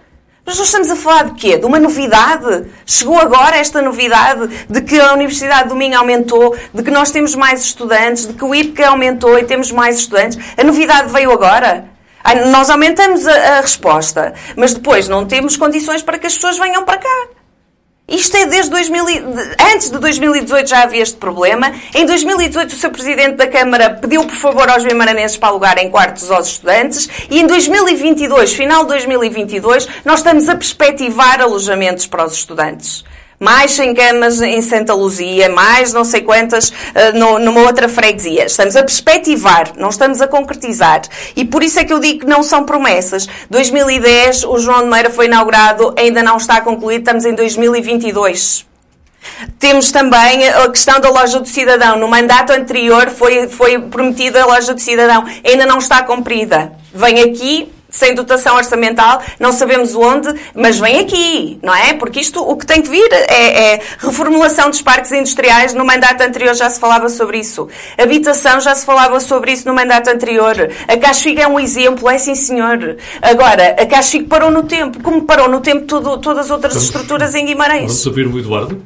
Mas nós estamos a falar de quê? De uma novidade? Chegou agora esta novidade de que a Universidade do Minho aumentou, de que nós temos mais estudantes, de que o IPCA aumentou e temos mais estudantes. A novidade veio agora? Nós aumentamos a, a resposta, mas depois não temos condições para que as pessoas venham para cá. Isto é desde 2000, antes de 2018 já havia este problema. Em 2018 o Sr. Presidente da Câmara pediu por favor aos vimaranenses para alugarem quartos aos estudantes e em 2022, final de 2022, nós estamos a perspectivar alojamentos para os estudantes mais 100 camas em Santa Luzia, mais não sei quantas uh, no, numa outra freguesia. Estamos a perspectivar, não estamos a concretizar. E por isso é que eu digo que não são promessas. 2010, o João de Meira foi inaugurado, ainda não está concluído, estamos em 2022. Temos também a questão da loja do cidadão. No mandato anterior foi, foi prometida a loja do cidadão, ainda não está cumprida. Vem aqui, sem dotação orçamental, não sabemos onde, mas vem aqui, não é? Porque isto, o que tem que vir é, é, reformulação dos parques industriais. No mandato anterior já se falava sobre isso. Habitação já se falava sobre isso no mandato anterior. A Caxiga é um exemplo, é sim senhor. Agora, a Caxiga parou no tempo, como parou no tempo todo, todas as outras estruturas em Guimarães. Vamos ouvir o Eduardo.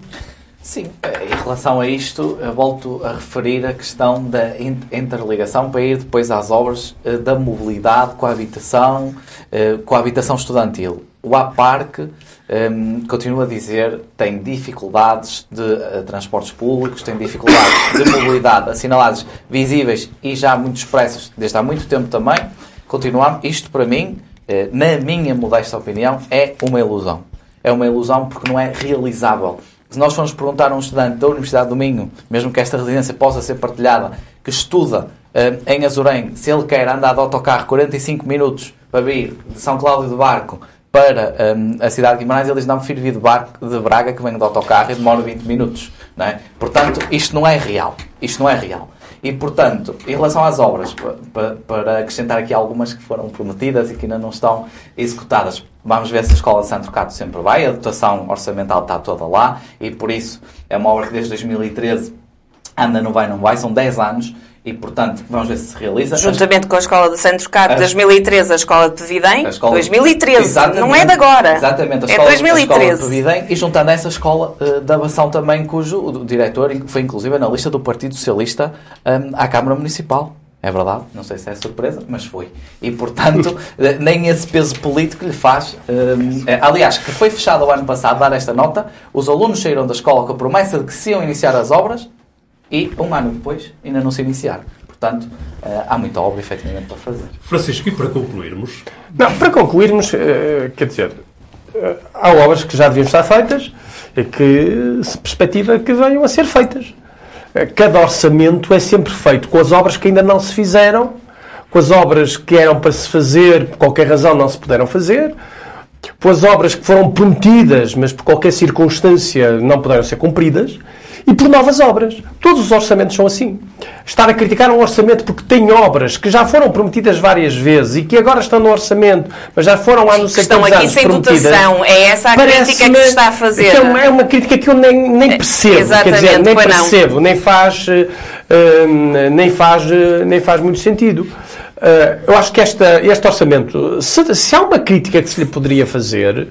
Sim, em relação a isto, volto a referir a questão da interligação para ir depois às obras eh, da mobilidade com a habitação, eh, com a habitação estudantil. O APARC, um, ehm, continuo a dizer, tem dificuldades de transportes públicos, tem dificuldades de mobilidade assinaladas, visíveis e já muito expressas desde há muito tempo também. Continuamos, isto para mim, na minha modesta opinião, é uma ilusão. É uma ilusão porque não é realizável se nós formos perguntar a um estudante da Universidade do Minho, mesmo que esta residência possa ser partilhada, que estuda uh, em Azurém, se ele quer andar de autocarro 45 minutos para vir de São Cláudio de Barco para um, a cidade de Guimarães, ele diz, não, prefiro vir de, barco, de Braga, que venho de autocarro e demora 20 minutos. Não é? Portanto, isto não é real. Isto não é real. E, portanto, em relação às obras, para acrescentar aqui algumas que foram prometidas e que ainda não estão executadas, vamos ver se a Escola de Santo Cato sempre vai, a dotação orçamental está toda lá e, por isso, é uma obra que desde 2013 anda, não vai, não vai, são 10 anos e, portanto, vamos ver se se realiza. Juntamente com a Escola de Santos Cato, de 2013, a Escola de escola... 2013, não é de agora. Exatamente, a é Escola, é 2013. A escola de Pevidem, e juntando essa Escola uh, da Bação também, cujo o diretor foi, inclusive, na lista do Partido Socialista um, à Câmara Municipal. É verdade, não sei se é surpresa, mas foi. E, portanto, eh, [laughs] nem esse peso político lhe faz. Um, é, aliás, que foi fechado o ano passado, dar esta nota, os alunos saíram da escola com a promessa de que se iam iniciar as obras e um ano depois ainda não se iniciar. Portanto, eh, há muita obra efetivamente para fazer. Francisco, e para concluirmos? Não, para concluirmos, eh, quer dizer, eh, há obras que já deviam estar feitas e que se perspectiva que venham a ser feitas. Cada orçamento é sempre feito com as obras que ainda não se fizeram, com as obras que eram para se fazer, por qualquer razão não se puderam fazer, com as obras que foram prometidas, mas por qualquer circunstância não puderam ser cumpridas, e por novas obras. Todos os orçamentos são assim. Estar a criticar um orçamento porque tem obras que já foram prometidas várias vezes e que agora estão no orçamento, mas já foram há não sei Estão aqui sem dotação. É essa a crítica que se está a fazer. É uma, é uma crítica que eu nem, nem percebo. Exatamente, quer dizer, nem percebo, não. nem faz, uh, nem, faz, uh, nem faz muito sentido. Uh, eu acho que esta, este orçamento, se, se há uma crítica que se lhe poderia fazer,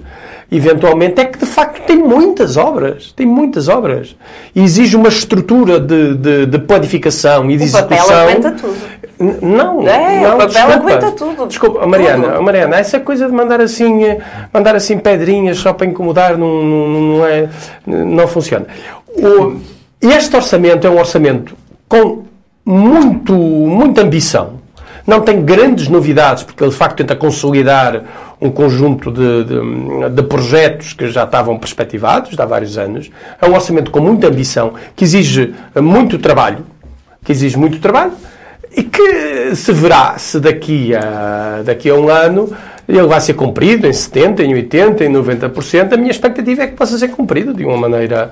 eventualmente, é que de facto tem muitas obras. Tem muitas obras. E exige uma estrutura de, de, de planificação e de o execução. O papel aguenta tudo. Não, é, não, o papel desculpa. aguenta tudo. Desculpa, Mariana, tudo. Mariana, essa coisa de mandar assim, mandar assim pedrinhas só para incomodar não, não, não, é, não funciona. O, este orçamento é um orçamento com muito, muita ambição. Não tem grandes novidades, porque ele de facto tenta consolidar um conjunto de, de, de, projetos que já estavam perspectivados há vários anos. É um orçamento com muita ambição, que exige muito trabalho, que exige muito trabalho e que se verá se daqui a, daqui a um ano ele vai ser cumprido em 70%, em 80%, em 90%. A minha expectativa é que possa ser cumprido de uma maneira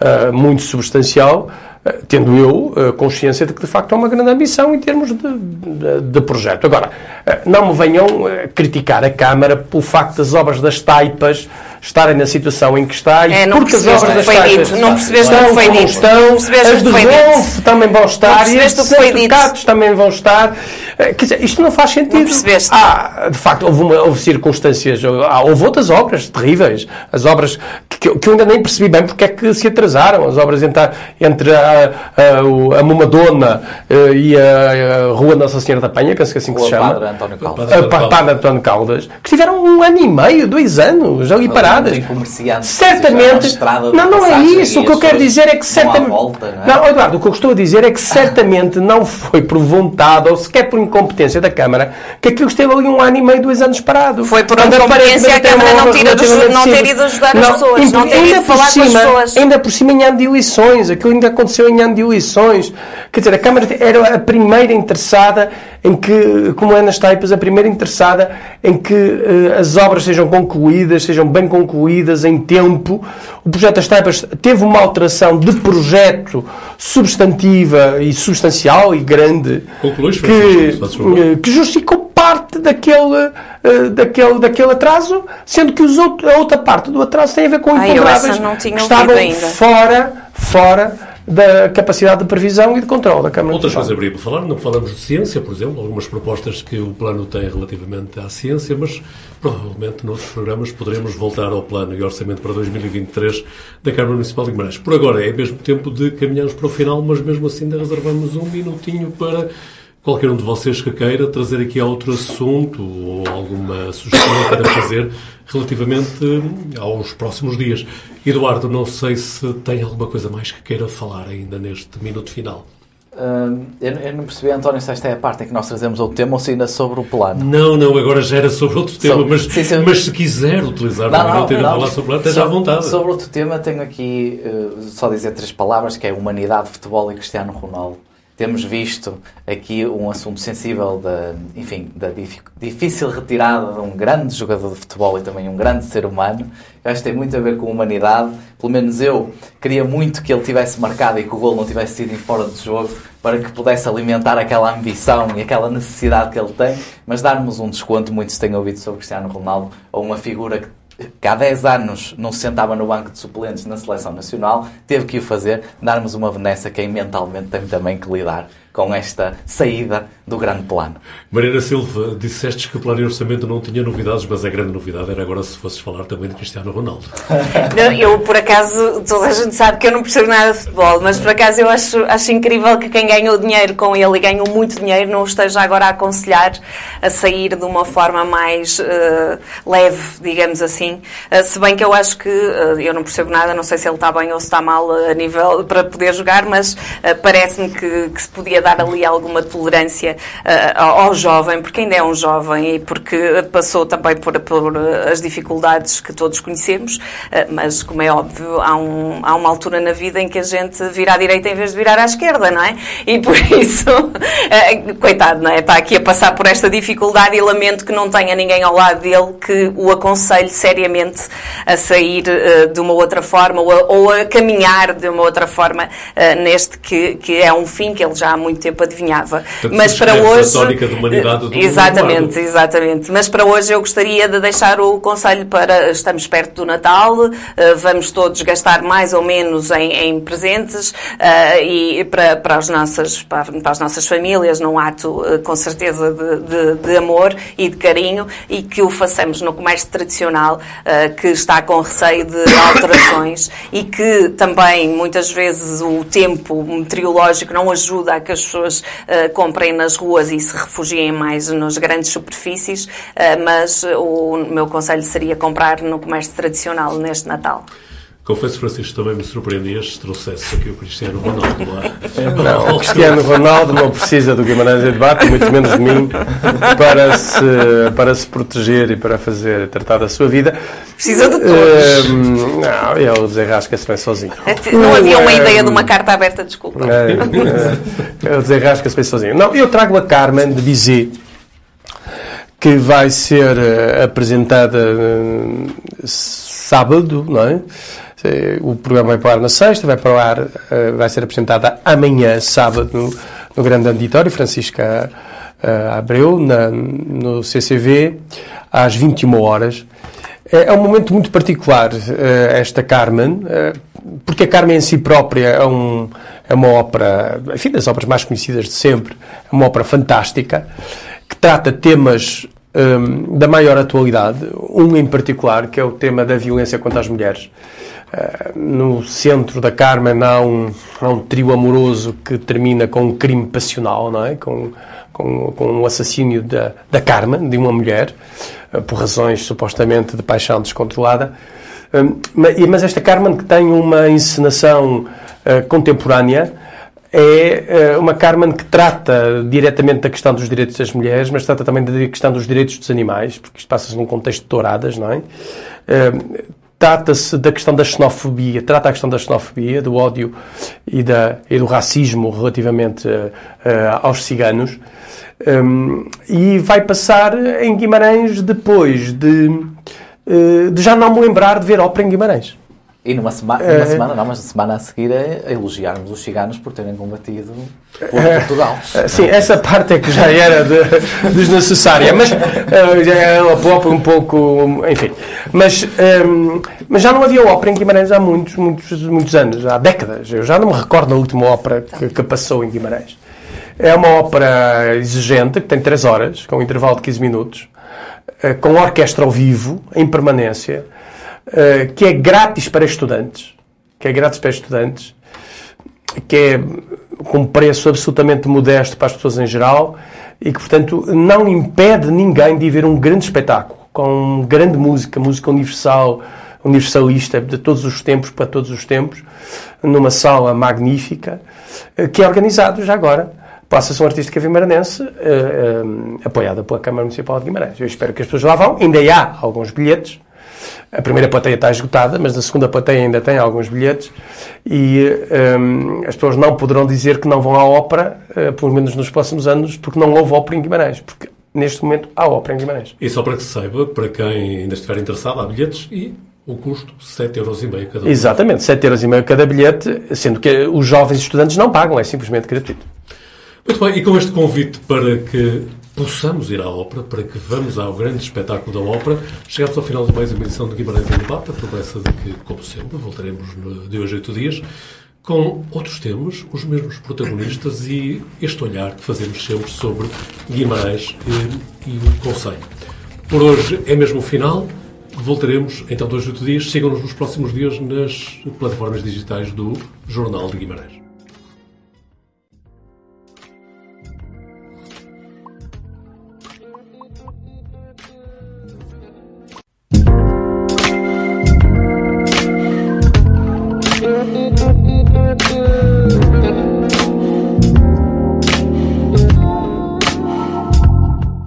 uh, muito substancial eh, tendo eu eh, consciência de que de facto é uma grande ambição em termos de, de, de, projeto. Agora, eh, não me venham criticar a Câmara pelo facto das obras das taipas estarem na situação em que está e é, porque as obras das taipas não percebeste estão como dito. estão, as de Rolfo também vão estar e as certificados também vão estar. Quer dizer, isto não faz sentido. Não percebeste. Ah, de facto, houve, uma, houve circunstâncias, ah, houve outras obras terríveis, as obras que, que, eu ainda nem percebi bem porque é que se atrasaram, as obras entre, entre a a, a, Momadona eh, e a, Rua Nossa Senhora da Penha, penso que é assim que se chama. Padre António Caldas. A Padre António Caldas, que estiveram um ano e meio, dois anos ali paradas. Certamente. Não, não é isso. O que eu quero dizer é que certamente. Volta, não, é? não, Eduardo, o que eu estou a dizer é que certamente não foi por vontade ou sequer por incompetência da Câmara que aquilo esteve ali um ano e meio, dois anos parado. Foi por incompetência a Câmara não, ter, não ter ido ajudar as pessoas, não ter ido falar com as pessoas. Ainda por cima em ano de eleições, aquilo ainda aconteceu em ano de eleições. Quer dizer, a Câmara era a primeira interessada em que, como é nas Taipas, a primeira interessada em que uh, as obras sejam concluídas, sejam bem concluídas em tempo. O projeto das Taipas teve uma alteração de projeto substantiva e substancial e grande que, uh, que justificou parte daquele, uh, daquele, daquele atraso, sendo que os outro, a outra parte do atraso tem a ver com imponderáveis que estavam fora, fora da capacidade de previsão e de controle da Câmara Outras coisas para falar, não falamos de ciência, por exemplo, algumas propostas que o plano tem relativamente à ciência, mas provavelmente noutros programas poderemos voltar ao plano e orçamento para 2023 da Câmara Municipal de Guimarães. Por agora é mesmo tempo de caminharmos para o final, mas mesmo assim ainda reservamos um minutinho para qualquer um de vocês que queira trazer aqui outro assunto ou alguma sugestão queira fazer relativamente aos próximos dias. Eduardo, não sei se tem alguma coisa mais que queira falar ainda neste minuto final. Uh, eu, eu, não percebi, António, se esta é a parte em que nós trazemos outro tema ou se ainda sobre o plano. Não, não, agora já era sobre outro tema, sobre, mas, sim, sim. mas se quiser utilizar não, não, não, não falar sobre o plano, esteja à vontade. Sobre outro tema, tenho aqui uh, só dizer três palavras, que é humanidade, futebol e Cristiano Ronaldo temos visto aqui um assunto sensível da, enfim, da difícil retirada de um grande jogador de futebol e também um grande ser humano. Eu acho que tem muito a ver com a humanidade. Pelo menos eu queria muito que ele tivesse marcado e que o gol não tivesse sido em fora de jogo para que pudesse alimentar aquela ambição e aquela necessidade que ele tem, mas darmos um desconto, muitos têm ouvido sobre Cristiano Ronaldo, ou uma figura que que há 10 anos não se sentava no banco de suplentes na seleção nacional, teve que o fazer, darmos uma benesse a quem mentalmente tem também que lidar com esta saída do grande plano. Mariana Silva, disseste que o plano de orçamento não tinha novidades, mas a grande novidade era agora se fosses falar também de Cristiano Ronaldo. [laughs] Não, eu, por acaso, toda a gente sabe que eu não percebo nada de futebol, mas por acaso eu acho, acho incrível que quem ganhou dinheiro com ele e ganhou muito dinheiro não o esteja agora a aconselhar a sair de uma forma mais uh, leve, digamos assim. Uh, se bem que eu acho que, uh, eu não percebo nada, não sei se ele está bem ou se está mal a nível para poder jogar, mas parece-me que, que se podia dar ali alguma tolerância uh, ao jovem, porque ainda é um jovem e porque passou também por, por as dificuldades que todos conhecemos, uh, mas como é óbvio, há, um, há uma altura na vida em que a gente vira à direita em vez de virar à esquerda, não é? E por [laughs] isso, uh, coitado, não é? Está aqui a passar por esta dificuldade e lamento que não tenha ninguém ao lado dele que o aconselhe seriamente a sair de uma outra forma ou a, ou a, caminhar de uma outra forma neste que, que é um fim que ele já há muito muito tempo adivinhava. Portanto, Mas para hoje. A de humanidade do exatamente, exatamente. Mas para hoje eu gostaria de deixar o conselho para. Estamos perto do Natal, eh, vamos todos gastar mais ou menos em, em presentes eh, e para, para, as nossas, para, as nossas famílias, num ato eh, com certeza de, de, de amor e de carinho e que o façamos no comércio tradicional, que está com receio de [coughs] alterações e que também muitas vezes o tempo meteorológico não ajuda a que as pessoas uh, comprem nas ruas e se refugiem mais nas grandes superfícies, uh, mas o meu conselho seria comprar no comércio tradicional neste Natal. Confesso, Francisco, também me surpreendeste se trouxesse aqui o Cristiano Ronaldo lá. Não, o Cristiano Ronaldo não precisa do Guimarães debate, muito menos de mim, para se, para se proteger e para fazer, tratar da sua vida. Precisa de todos. Uh, não, ele desenrasca-se bem sozinho. [laughs] Não havia uma ideia de uma carta aberta, desculpa. É, é, ele desenrasca-se bem sozinho. Não, eu trago a Carmen de Bizet, que vai ser uh, apresentada uh, sábado, não é? O programa vai para o ar na sexta, vai para o ar, eh, vai ser apresentada amanhã, sábado, no, no Grande Auditório, Francisca uh, Abreu, na, no CCV, às 21 horas. É, é um momento muito particular, uh, esta Carmen, porque a Carmen em si própria é, um, é uma ópera, enfim, das óperas mais conhecidas de sempre, é uma ópera fantástica, que trata temas um, da maior atualidade, um em particular, que é o tema da violência contra as mulheres. Uh, no centro da Carmen há um, há um trio amoroso que termina com um crime passional, não é? com, com, com um assassínio da, da Carmen, de uma mulher, uh, por razões supostamente de paixão descontrolada. Um, mas esta Carmen que tem uma encenação uh, contemporânea, é uma Carmen que trata diretamente da questão dos direitos das mulheres, mas trata também da questão dos direitos dos animais, porque isto passa-se num contexto de touradas, não é? Trata-se da questão da xenofobia, trata a questão da xenofobia, do ódio e, da, e do racismo relativamente uh, aos ciganos. E vai passar em Guimarães depois de, de já não me lembrar de ver ópera em Guimarães. E numa, sema numa é... semana, não, mas na semana a seguir a elogiarmos os ciganos por terem combatido por Portugal. Sim, essa parte é que já era de, desnecessária, mas uh, já ela própria um pouco, enfim. Mas, um, mas já não havia ópera em Guimarães há muitos, muitos, muitos anos, há décadas. Eu já não me recordo da última ópera que, que passou em Guimarães. É uma ópera exigente, que tem 3 horas, com um intervalo de 15 minutos, uh, com orquestra ao vivo, em permanência eh, que é grátis para estudantes, que é grátis para estudantes, que é com um preço absolutamente modesto para as pessoas em geral e que, portanto, não impede ninguém de ver um grande espetáculo, com grande música, música universal, universalista, de todos os tempos para todos os tempos, numa sala magnífica, eh, que é organizado já agora pela Associação Artística Vimaranense, uh, uh, apoiada pela Câmara Municipal de Guimarães. Eu espero que as pessoas lá vão. Ainda há alguns bilhetes, a primeira plateia está esgotada, mas a segunda plateia ainda tem alguns bilhetes e um, as pessoas não poderão dizer que não vão à ópera, uh, pelo menos nos próximos anos, porque não houve ópera em Guimarães. Porque neste momento há ópera em Guimarães. E só para que se saiba, para quem ainda estiver interessado, há bilhetes e o custo 7,5€ cada Exatamente, 7,5€ cada bilhete, sendo que os jovens estudantes não pagam, é simplesmente gratuito. Muito bem, e com este convite para que possamos ir à ópera, para que vamos ao grande espetáculo da ópera. Chegamos ao final de mais uma edição de Guimarães em Debate, a promessa de que, como sempre, voltaremos de hoje a oito dias com outros temas, os mesmos protagonistas e este olhar que fazemos sempre sobre Guimarães e, e o Conselho. Por hoje é mesmo o final. Voltaremos então dois, oito dias. Sigam-nos nos próximos dias nas plataformas digitais do Jornal de Guimarães.